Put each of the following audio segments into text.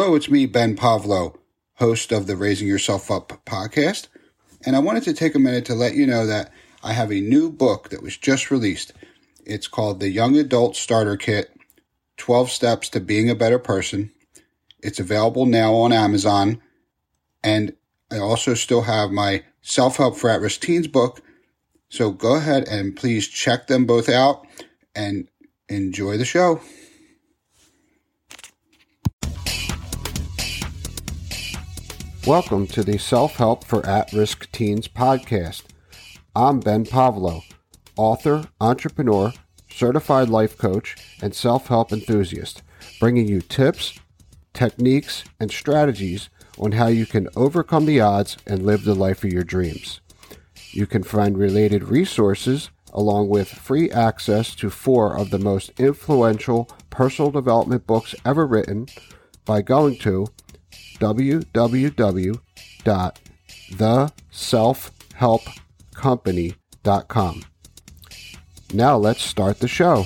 Hello, it's me, Ben Pavlo, host of the Raising Yourself Up podcast. And I wanted to take a minute to let you know that I have a new book that was just released. It's called The Young Adult Starter Kit 12 Steps to Being a Better Person. It's available now on Amazon. And I also still have my Self Help for At Risk Teens book. So go ahead and please check them both out and enjoy the show. Welcome to the Self Help for At Risk Teens podcast. I'm Ben Pavlo, author, entrepreneur, certified life coach, and self help enthusiast, bringing you tips, techniques, and strategies on how you can overcome the odds and live the life of your dreams. You can find related resources along with free access to four of the most influential personal development books ever written by going to www.theselfhelpcompany.com. Now let's start the show.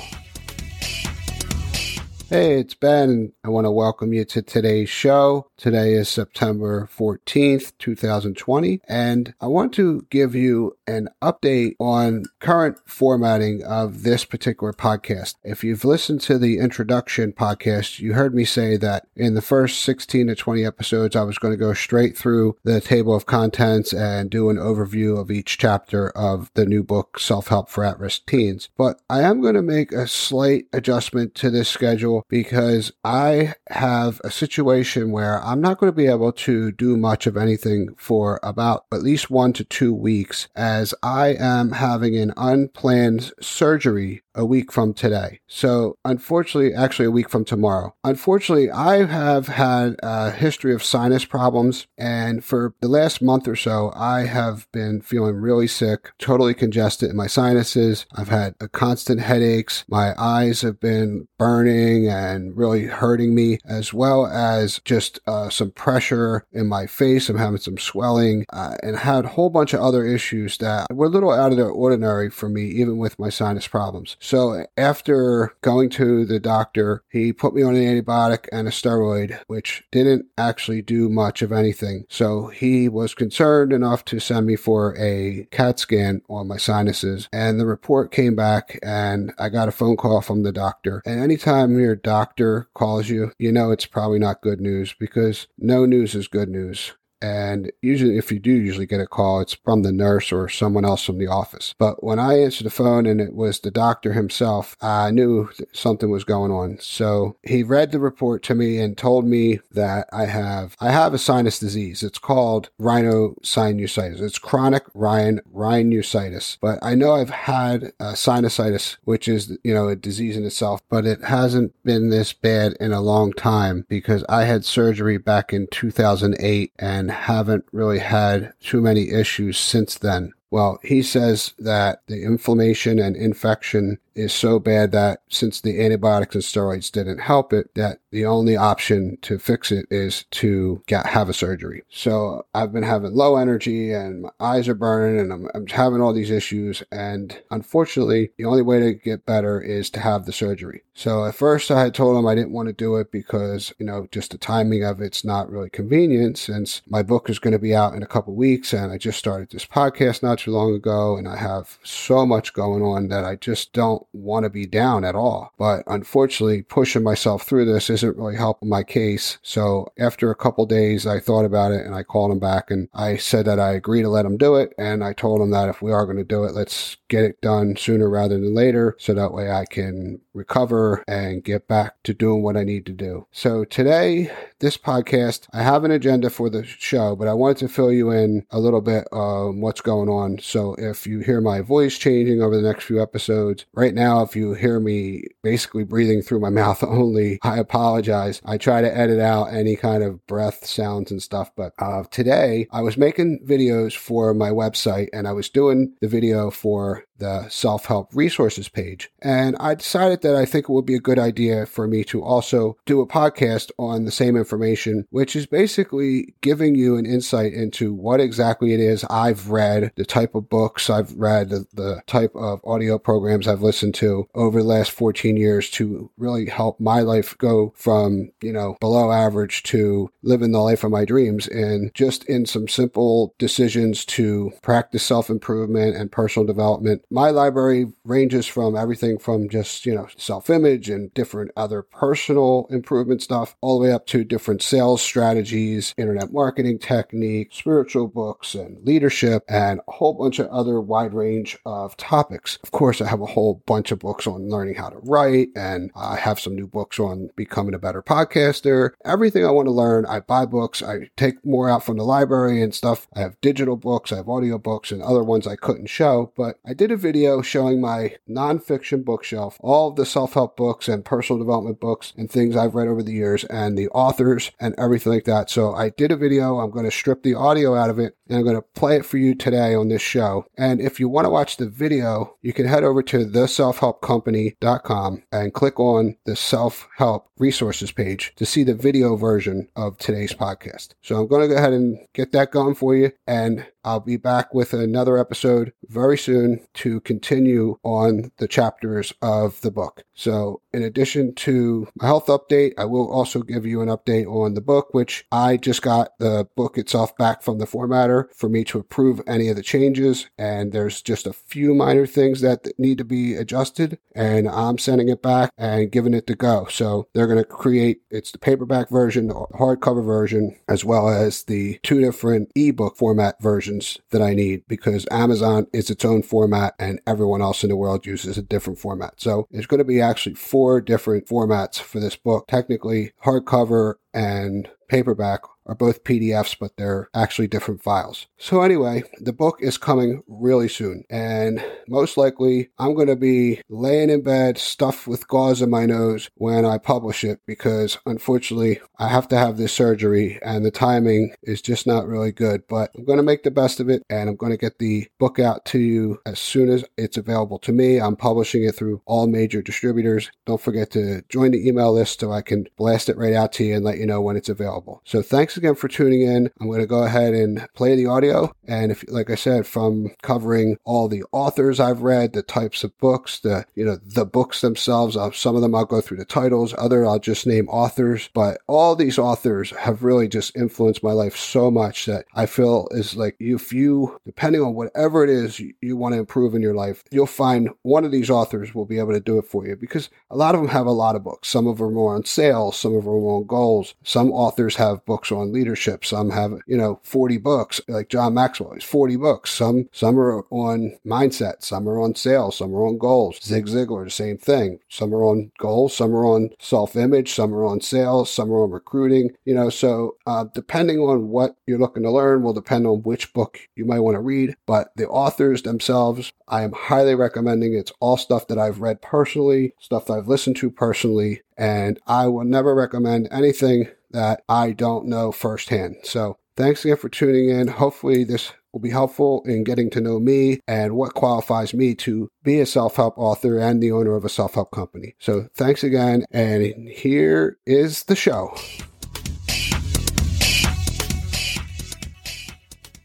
Hey, it's Ben. I want to welcome you to today's show. Today is September 14th, 2020, and I want to give you an update on current formatting of this particular podcast. If you've listened to the introduction podcast, you heard me say that in the first 16 to 20 episodes, I was going to go straight through the table of contents and do an overview of each chapter of the new book, Self Help for At Risk Teens. But I am going to make a slight adjustment to this schedule because I have a situation where I'm not going to be able to do much of anything for about at least one to two weeks as I am having an unplanned surgery a week from today. So, unfortunately, actually, a week from tomorrow. Unfortunately, I have had a history of sinus problems, and for the last month or so, I have been feeling really sick, totally congested in my sinuses. I've had constant headaches. My eyes have been burning and really hurting me, as well as just uh, some pressure in my face. I'm having some swelling uh, and had a whole bunch of other issues that were a little out of the ordinary for me, even with my sinus problems. So after going to the doctor, he put me on an antibiotic and a steroid, which didn't actually do much of anything. So he was concerned enough to send me for a CAT scan on my sinuses. And the report came back and I got a phone call from the doctor. And anytime your doctor calls you, you know it's probably not good news because no news is good news. And usually, if you do usually get a call, it's from the nurse or someone else from the office. But when I answered the phone and it was the doctor himself, I knew something was going on. So he read the report to me and told me that I have I have a sinus disease. It's called rhinosinusitis. It's chronic rhin rhinusitis. But I know I've had uh, sinusitis, which is you know a disease in itself, but it hasn't been this bad in a long time because I had surgery back in 2008 and haven't really had too many issues since then. Well, he says that the inflammation and infection is so bad that since the antibiotics and steroids didn't help it, that the only option to fix it is to get have a surgery. So I've been having low energy and my eyes are burning and I'm, I'm having all these issues. And unfortunately, the only way to get better is to have the surgery. So at first I had told him I didn't want to do it because, you know, just the timing of it's not really convenient since my book is going to be out in a couple weeks and I just started this podcast not too long ago and I have so much going on that I just don't want to be down at all. But unfortunately, pushing myself through this isn't really helping my case. So after a couple days, I thought about it and I called him back and I said that I agree to let him do it. And I told him that if we are going to do it, let's get it done sooner rather than later. So that way I can recover and get back to doing what I need to do. So today, this podcast, I have an agenda for the show, but I wanted to fill you in a little bit on what's going on. So if you hear my voice changing over the next few episodes, right now, if you hear me basically breathing through my mouth only, I apologize. I try to edit out any kind of breath sounds and stuff, but uh, today I was making videos for my website and I was doing the video for the self help resources page. And I decided that I think it would be a good idea for me to also do a podcast on the same information, which is basically giving you an insight into what exactly it is I've read, the type of books I've read, the, the type of audio programs I've listened to over the last 14 years to really help my life go from, you know, below average to living the life of my dreams and just in some simple decisions to practice self improvement and personal development. My library ranges from everything from just, you know, self image and different other personal improvement stuff, all the way up to different sales strategies, internet marketing techniques, spiritual books, and leadership, and a whole bunch of other wide range of topics. Of course, I have a whole bunch of books on learning how to write, and I have some new books on becoming a better podcaster. Everything I want to learn, I buy books, I take more out from the library and stuff. I have digital books, I have audio books, and other ones I couldn't show, but I did a video showing my nonfiction bookshelf, all of the self help books and personal development books and things I've read over the years, and the authors and everything like that. So I did a video. I'm going to strip the audio out of it and I'm going to play it for you today on this show. And if you want to watch the video, you can head over to theselfhelpcompany.com and click on the self help resources page to see the video version of today's podcast. So I'm going to go ahead and get that going for you. And I'll be back with another episode very soon to continue on the chapters of the book. So, in addition to my health update, I will also give you an update on the book, which I just got the book itself back from the formatter for me to approve any of the changes. And there's just a few minor things that need to be adjusted. And I'm sending it back and giving it to go. So, they're going to create it's the paperback version, the hardcover version, as well as the two different ebook format versions that I need because Amazon is its own format and everyone else in the world uses a different format. So there's going to be actually four different formats for this book. Technically, hardcover and paperback are both PDFs, but they're actually different files. So, anyway, the book is coming really soon, and most likely I'm going to be laying in bed stuffed with gauze in my nose when I publish it because unfortunately I have to have this surgery and the timing is just not really good. But I'm going to make the best of it and I'm going to get the book out to you as soon as it's available to me. I'm publishing it through all major distributors. Don't forget to join the email list so I can blast it right out to you and let you know when it's available. So, thanks thanks again for tuning in. I'm going to go ahead and play the audio. And if, like I said, from covering all the authors I've read, the types of books, the, you know, the books themselves, uh, some of them I'll go through the titles, other I'll just name authors. But all these authors have really just influenced my life so much that I feel is like if you, depending on whatever it is you, want to improve in your life, you'll find one of these authors will be able to do it for you because a lot of them have a lot of books. Some of them are on sales, some of them are on goals. Some authors have books on on leadership. Some have, you know, 40 books, like John Maxwell. He's 40 books. Some, some are on mindset. Some are on sales. Some are on goals. Zig Ziglar, the same thing. Some are on goals. Some are on self image. Some are on sales. Some are on recruiting, you know, so uh, depending on what you're looking to learn will depend on which book you might want to read. But the authors themselves, I am highly recommending. It's all stuff that I've read personally, stuff that I've listened to personally, and I will never recommend anything that I don't know firsthand. So thanks again for tuning in. Hopefully, this will be helpful in getting to know me and what qualifies me to be a self help author and the owner of a self help company. So thanks again. And here is the show.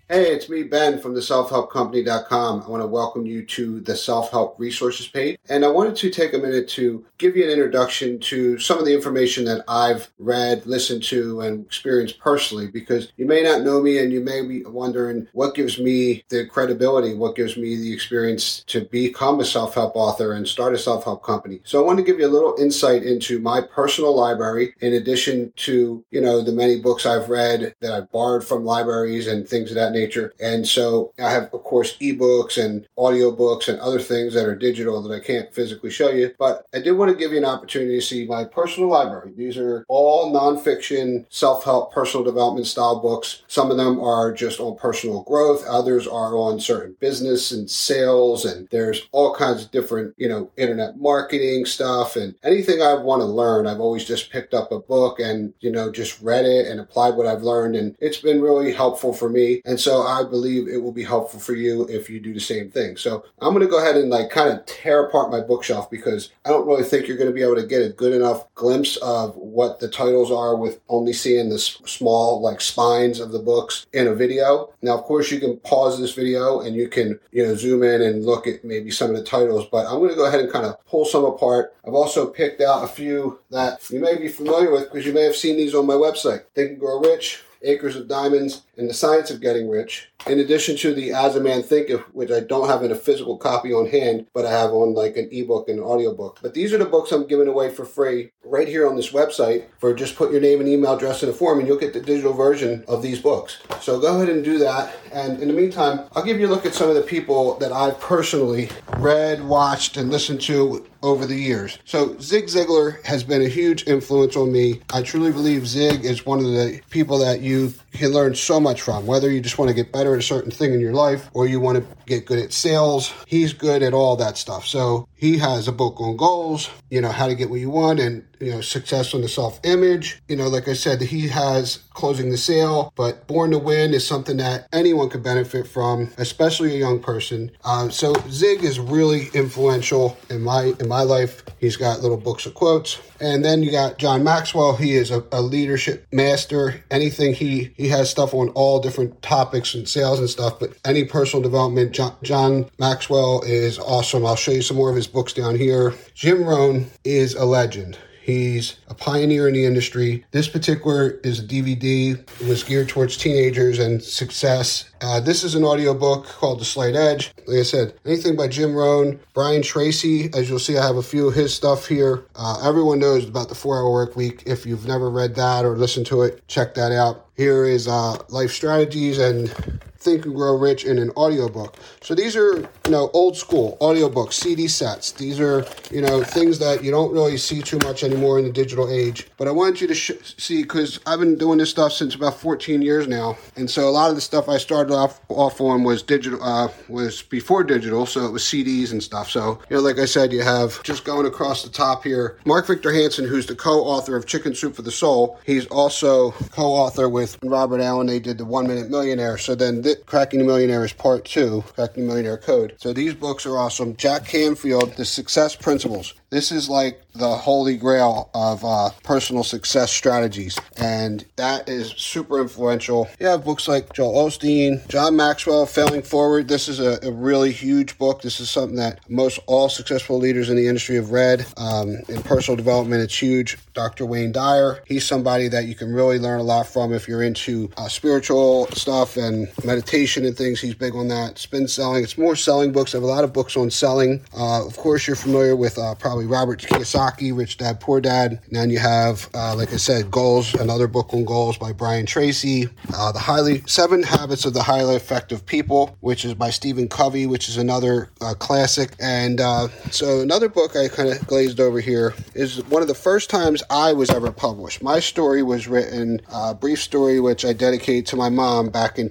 Hey, it's me, Ben from the selfhelpcompany.com. I want to welcome you to the self help resources page. And I wanted to take a minute to give you an introduction to some of the information that I've read, listened to, and experienced personally because you may not know me and you may be wondering what gives me the credibility, what gives me the experience to become a self help author and start a self help company. So I want to give you a little insight into my personal library in addition to, you know, the many books I've read that I've borrowed from libraries and things of that nature. And so I have, of course, ebooks and audiobooks and other things that are digital that I can't physically show you. But I did want to give you an opportunity to see my personal library. These are all nonfiction, self help, personal development style books. Some of them are just on personal growth, others are on certain business and sales. And there's all kinds of different, you know, internet marketing stuff and anything I want to learn. I've always just picked up a book and, you know, just read it and applied what I've learned. And it's been really helpful for me. And so so I believe it will be helpful for you if you do the same thing. So I'm going to go ahead and like kind of tear apart my bookshelf because I don't really think you're going to be able to get a good enough glimpse of what the titles are with only seeing the small like spines of the books in a video. Now, of course, you can pause this video and you can, you know, zoom in and look at maybe some of the titles, but I'm going to go ahead and kind of pull some apart. I've also picked out a few that you may be familiar with because you may have seen these on my website. Think and Grow Rich, Acres of Diamonds, and The Science of Getting Rich. In addition to the As a Man Thinketh, which I don't have in a physical copy on hand, but I have on like an ebook and audiobook. But these are the books I'm giving away for free right here on this website for just put your name and email address in a form and you'll get the digital version of these books. So go ahead and do that. And in the meantime, I'll give you a look at some of the people that I've personally read, watched, and listened to over the years. So Zig Ziglar has been a huge influence on me. I truly believe Zig is one of the people that you can learn so much from, whether you just want to get better at a certain thing in your life or you want to get good at sales. He's good at all that stuff. So he has a book on goals, you know, how to get what you want and, you know, success on the self image. You know, like I said, he has closing the sale, but Born to Win is something that anyone could benefit from, especially a young person. Uh, so Zig is really influential in my in my life. He's got little books of quotes. And then you got John Maxwell. He is a, a leadership master. Anything he he has stuff on all different topics and sales and stuff, but any personal development, John, John Maxwell is awesome. I'll show you some more of his books down here. Jim Rohn is a legend. He's a pioneer in the industry. This particular is a DVD. It was geared towards teenagers and success. Uh, this is an audiobook called The Slight Edge. Like I said, anything by Jim Rohn, Brian Tracy. As you'll see, I have a few of his stuff here. Uh, everyone knows about the four hour work week. If you've never read that or listened to it, check that out. Here is uh, Life Strategies and Think and Grow Rich in an audiobook. So these are, you know, old school audiobooks, CD sets. These are, you know, things that you don't really see too much anymore in the digital age. But I want you to sh- see because I've been doing this stuff since about 14 years now, and so a lot of the stuff I started off off on was digital, uh, was before digital, so it was CDs and stuff. So you know, like I said, you have just going across the top here, Mark Victor Hansen, who's the co-author of Chicken Soup for the Soul. He's also co-author with Robert Allen. They did the One Minute Millionaire. So then Cracking the Millionaire is part two, Cracking the Millionaire Code. So these books are awesome. Jack Canfield, The Success Principles. This is like the holy grail of uh, personal success strategies, and that is super influential. You have books like Joel Osteen, John Maxwell, Failing Forward. This is a, a really huge book. This is something that most all successful leaders in the industry have read. Um, in personal development, it's huge. Dr. Wayne Dyer, he's somebody that you can really learn a lot from if you're into uh, spiritual stuff and meditation and things. He's big on that. Spin selling. It's more selling books. I have a lot of books on selling. Uh, of course, you're familiar with uh, probably Robert Kiyosaki, Rich Dad Poor Dad. And then you have, uh, like I said, Goals, another book on goals by Brian Tracy. Uh, the highly Seven Habits of the Highly Effective People, which is by Stephen Covey, which is another uh, classic. And uh, so another book I kind of glazed over here is one of the first times I was ever published. My story was written, a brief story which I dedicate to my mom back in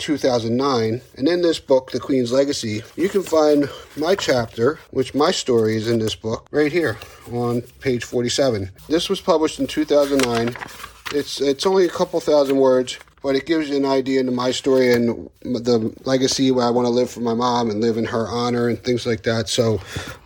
2009. And in this book, The Queen's Legacy, you can find my chapter, which my story is in this book right here on page 47. This was published in 2009. It's it's only a couple thousand words, but it gives you an idea into my story and the legacy where I want to live for my mom and live in her honor and things like that. So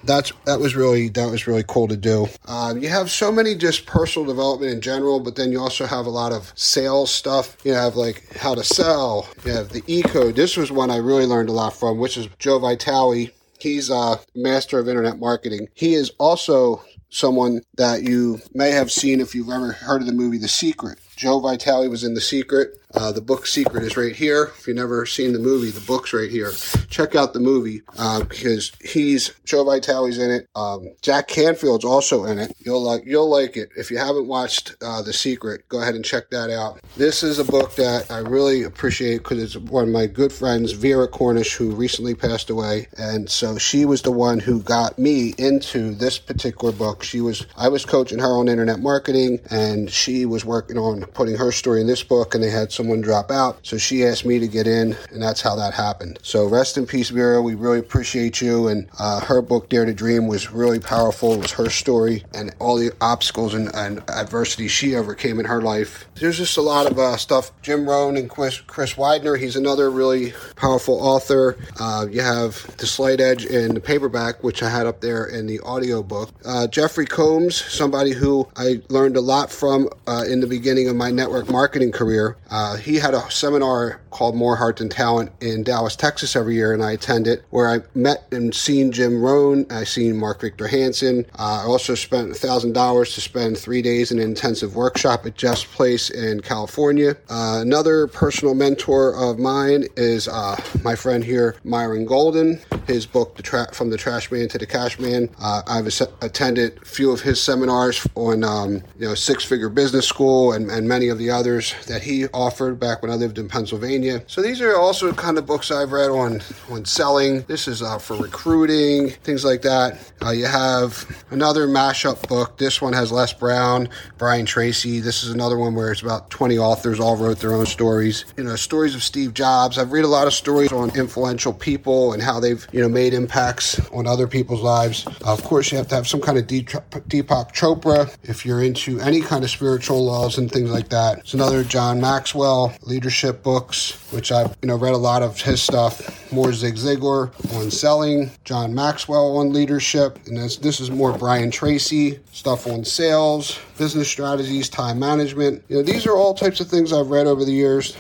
that's that was really that was really cool to do. Um, you have so many just personal development in general, but then you also have a lot of sales stuff. You have like how to sell. You have the E code. This was one I really learned a lot from, which is Joe Vitale He's a master of internet marketing. He is also someone that you may have seen if you've ever heard of the movie The Secret. Joe Vitale was in The Secret. Uh, the book Secret is right here. If you've never seen the movie, the book's right here. Check out the movie uh, because he's Joe Vitale's in it. Um, Jack Canfield's also in it. You'll like you'll like it. If you haven't watched uh, The Secret, go ahead and check that out. This is a book that I really appreciate because it's one of my good friends, Vera Cornish, who recently passed away, and so she was the one who got me into this particular book. She was I was coaching her on internet marketing, and she was working on putting her story in this book, and they had someone drop out. So she asked me to get in, and that's how that happened. So rest in peace, Vera. We really appreciate you. And uh, her book, Dare to Dream, was really powerful. It was her story and all the obstacles and, and adversity she overcame in her life. There's just a lot of uh, stuff. Jim Rohn and Chris, Chris Widener, he's another really powerful author. Uh, you have The Slight Edge in the paperback, which I had up there in the audio book. Uh, Jeffrey Combs, somebody who I learned a lot from uh, in the beginning of my network marketing career. Uh, he had a seminar called More Heart Than Talent in Dallas, Texas every year, and I attended it where I met and seen Jim Rohn. I seen Mark Victor Hansen. Uh, I also spent $1,000 to spend three days in an intensive workshop at Jeff's Place in California. Uh, another personal mentor of mine is uh, my friend here, Myron Golden. His book, the tra- From the Trash Man to the Cash Man. Uh, I've attended a few of his seminars on, um, you know, Six Figure Business School and, and many of the others that he back when I lived in Pennsylvania. So these are also kind of books I've read on on selling. This is uh, for recruiting, things like that. Uh, you have another mashup book. This one has Les Brown, Brian Tracy. This is another one where it's about 20 authors all wrote their own stories. You know, stories of Steve Jobs. I've read a lot of stories on influential people and how they've, you know, made impacts on other people's lives. Uh, of course, you have to have some kind of Deepak Chopra if you're into any kind of spiritual laws and things like that. It's another John Maxwell leadership books, which I've, you know, read a lot of his stuff. More Zig Ziglar on selling, John Maxwell on leadership, and this, this is more Brian Tracy stuff on sales, business strategies, time management. You know, these are all types of things I've read over the years.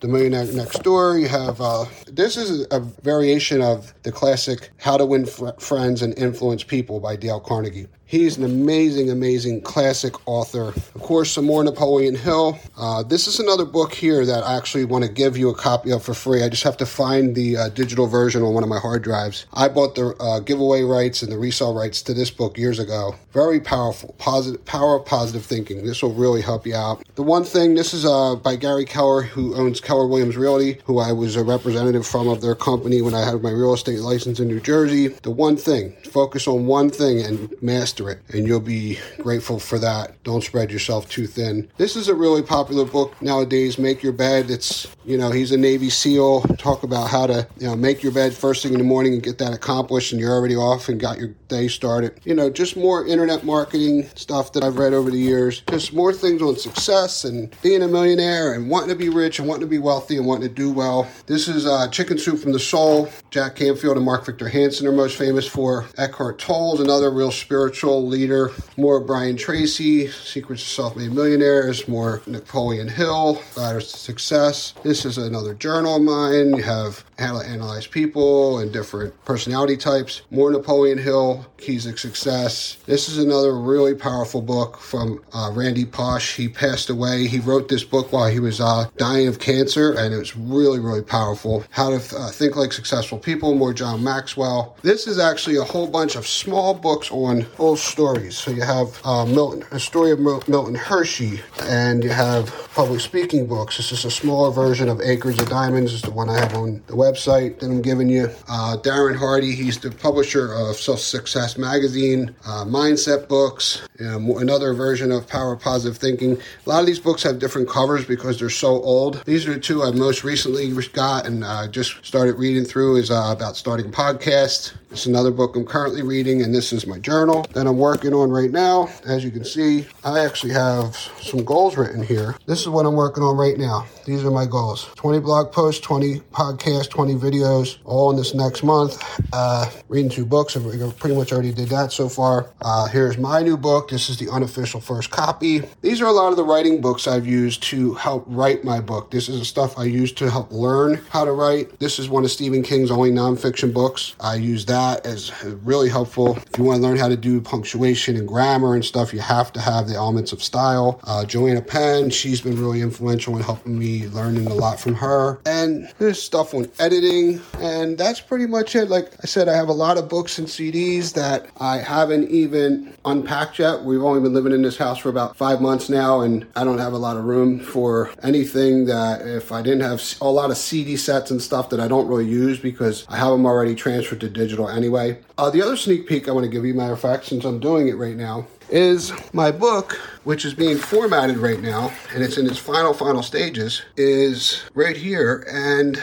The Millionaire Next Door. You have uh, this is a variation of the classic How to Win Fr- Friends and Influence People by Dale Carnegie. He's an amazing, amazing classic author. Of course, some more Napoleon Hill. Uh, this is another book here that I actually want to give you a copy of for free. I just have to find the uh, digital version on one of my hard drives. I bought the uh, giveaway rights and the resale rights to this book years ago. Very powerful, positive power of positive thinking. This will really help you out. The one thing, this is uh, by Gary Keller, who owns Keller Williams Realty, who I was a representative from of their company when I had my real estate license in New Jersey. The one thing, focus on one thing and master it, and you'll be grateful for that. Don't spread yourself too thin. This is a really popular book nowadays. Make Your Bed. It's, you know, he's a Navy SEAL. Talk about how to, you know, make your bed first thing in the morning and get that accomplished, and you're already off and got your day started. You know, just more internet marketing stuff that I've read over the years. Just more things on success and being a millionaire and wanting to be rich and wanting to be wealthy and wanting to do well. This is uh, Chicken Soup from the Soul. Jack Canfield and Mark Victor Hansen are most famous for. Eckhart Tolle's another real spiritual leader. More Brian Tracy, Secrets of Self-Made Millionaires. More Napoleon Hill, Ladders to Success. This is another journal of mine. You have how to analyze people and different personality types. More Napoleon Hill, Keys of Success. This is another really powerful book from uh, Randy Pausch. He passed away. He wrote this book while he was uh, dying of cancer, and it was really, really powerful. How to uh, Think Like Successful People, more John Maxwell. This is actually a whole bunch of small books on old stories. So you have uh, Milton, a story of Milton Hershey, and you have public speaking books. This is a smaller version of Acres of Diamonds. Is the one I have on the website that I'm giving you. Uh, Darren Hardy, he's the publisher of Self Success Magazine, uh, Mindset Books, another version of Power Positive Thinking. A lot of these books have different covers because they're so old. These are the two I most recently got and uh, just started reading through is uh, about starting a podcast. It's another book I'm currently reading, and this is my journal that I'm working on right now. As you can see, I actually have some goals written here. This is what I'm working on right now. These are my goals 20 blog posts, 20 podcasts, 20 videos, all in this next month. Uh, reading two books. I've pretty much already did that so far. Uh, here's my new book. This is the unofficial first copy. These are a lot of the writing books I've used to help write my book. This is the stuff I use to help learn how to write. This is one of Stephen King's only nonfiction books. I use that as really helpful. If you want to learn how to do punctuation and grammar and stuff, you have to have the elements of style. Uh, Joanna Penn, she's been really influential in helping me learning a lot from her. And there's stuff on editing, and that's pretty much it. Like I said, I have a lot of books and CDs that I haven't even unpacked yet. We've only been living in this house for about five months now, and I don't have a lot of room for anything that if I didn't have a lot of CD sets and stuff that I don't really use because I have them already transferred to digital anyway. Uh, the other sneak peek I want to give you, matter of fact, since I'm doing it right now, is my book, which is being formatted right now, and it's in its final, final stages, is right here. And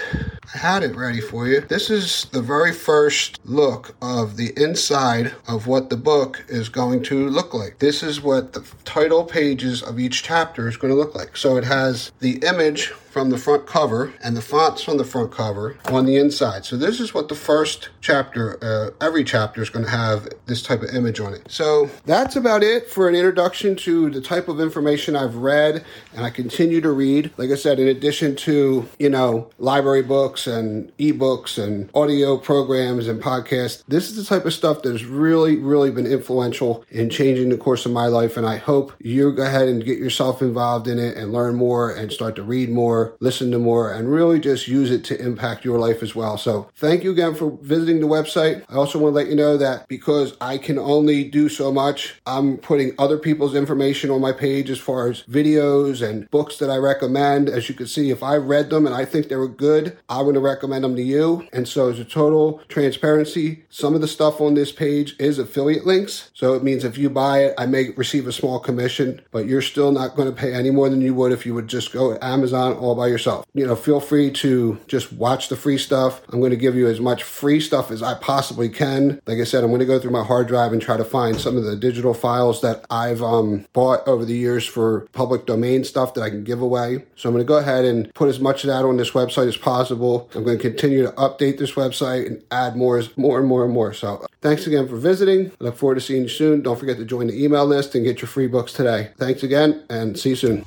I had it ready for you. This is the very first look of the inside of what the book is going to look like. This is what the title pages of each chapter is going to look like. So it has the image from the front cover and the fonts from the front cover on the inside. So this is what the first chapter, uh, every chapter is going to have this type of image on it. So that's about it for an introduction to the type of information I've read and I continue to read. Like I said, in addition to, you know, library books and ebooks and audio programs and podcasts, this is the type of stuff that has really, really been influential in changing the course of my life. And I hope you go ahead and get yourself involved in it and learn more and start to read more listen to more, and really just use it to impact your life as well. So thank you again for visiting the website. I also want to let you know that because I can only do so much, I'm putting other people's information on my page as far as videos and books that I recommend. As you can see, if I read them and I think they were good, I'm going to recommend them to you. And so as a total transparency, some of the stuff on this page is affiliate links. So it means if you buy it, I may receive a small commission, but you're still not going to pay any more than you would if you would just go Amazon or all by yourself. You know, feel free to just watch the free stuff. I'm going to give you as much free stuff as I possibly can. Like I said, I'm going to go through my hard drive and try to find some of the digital files that I've um, bought over the years for public domain stuff that I can give away. So I'm going to go ahead and put as much of that on this website as possible. I'm going to continue to update this website and add more, more and more and more. So thanks again for visiting. I look forward to seeing you soon. Don't forget to join the email list and get your free books today. Thanks again and see you soon.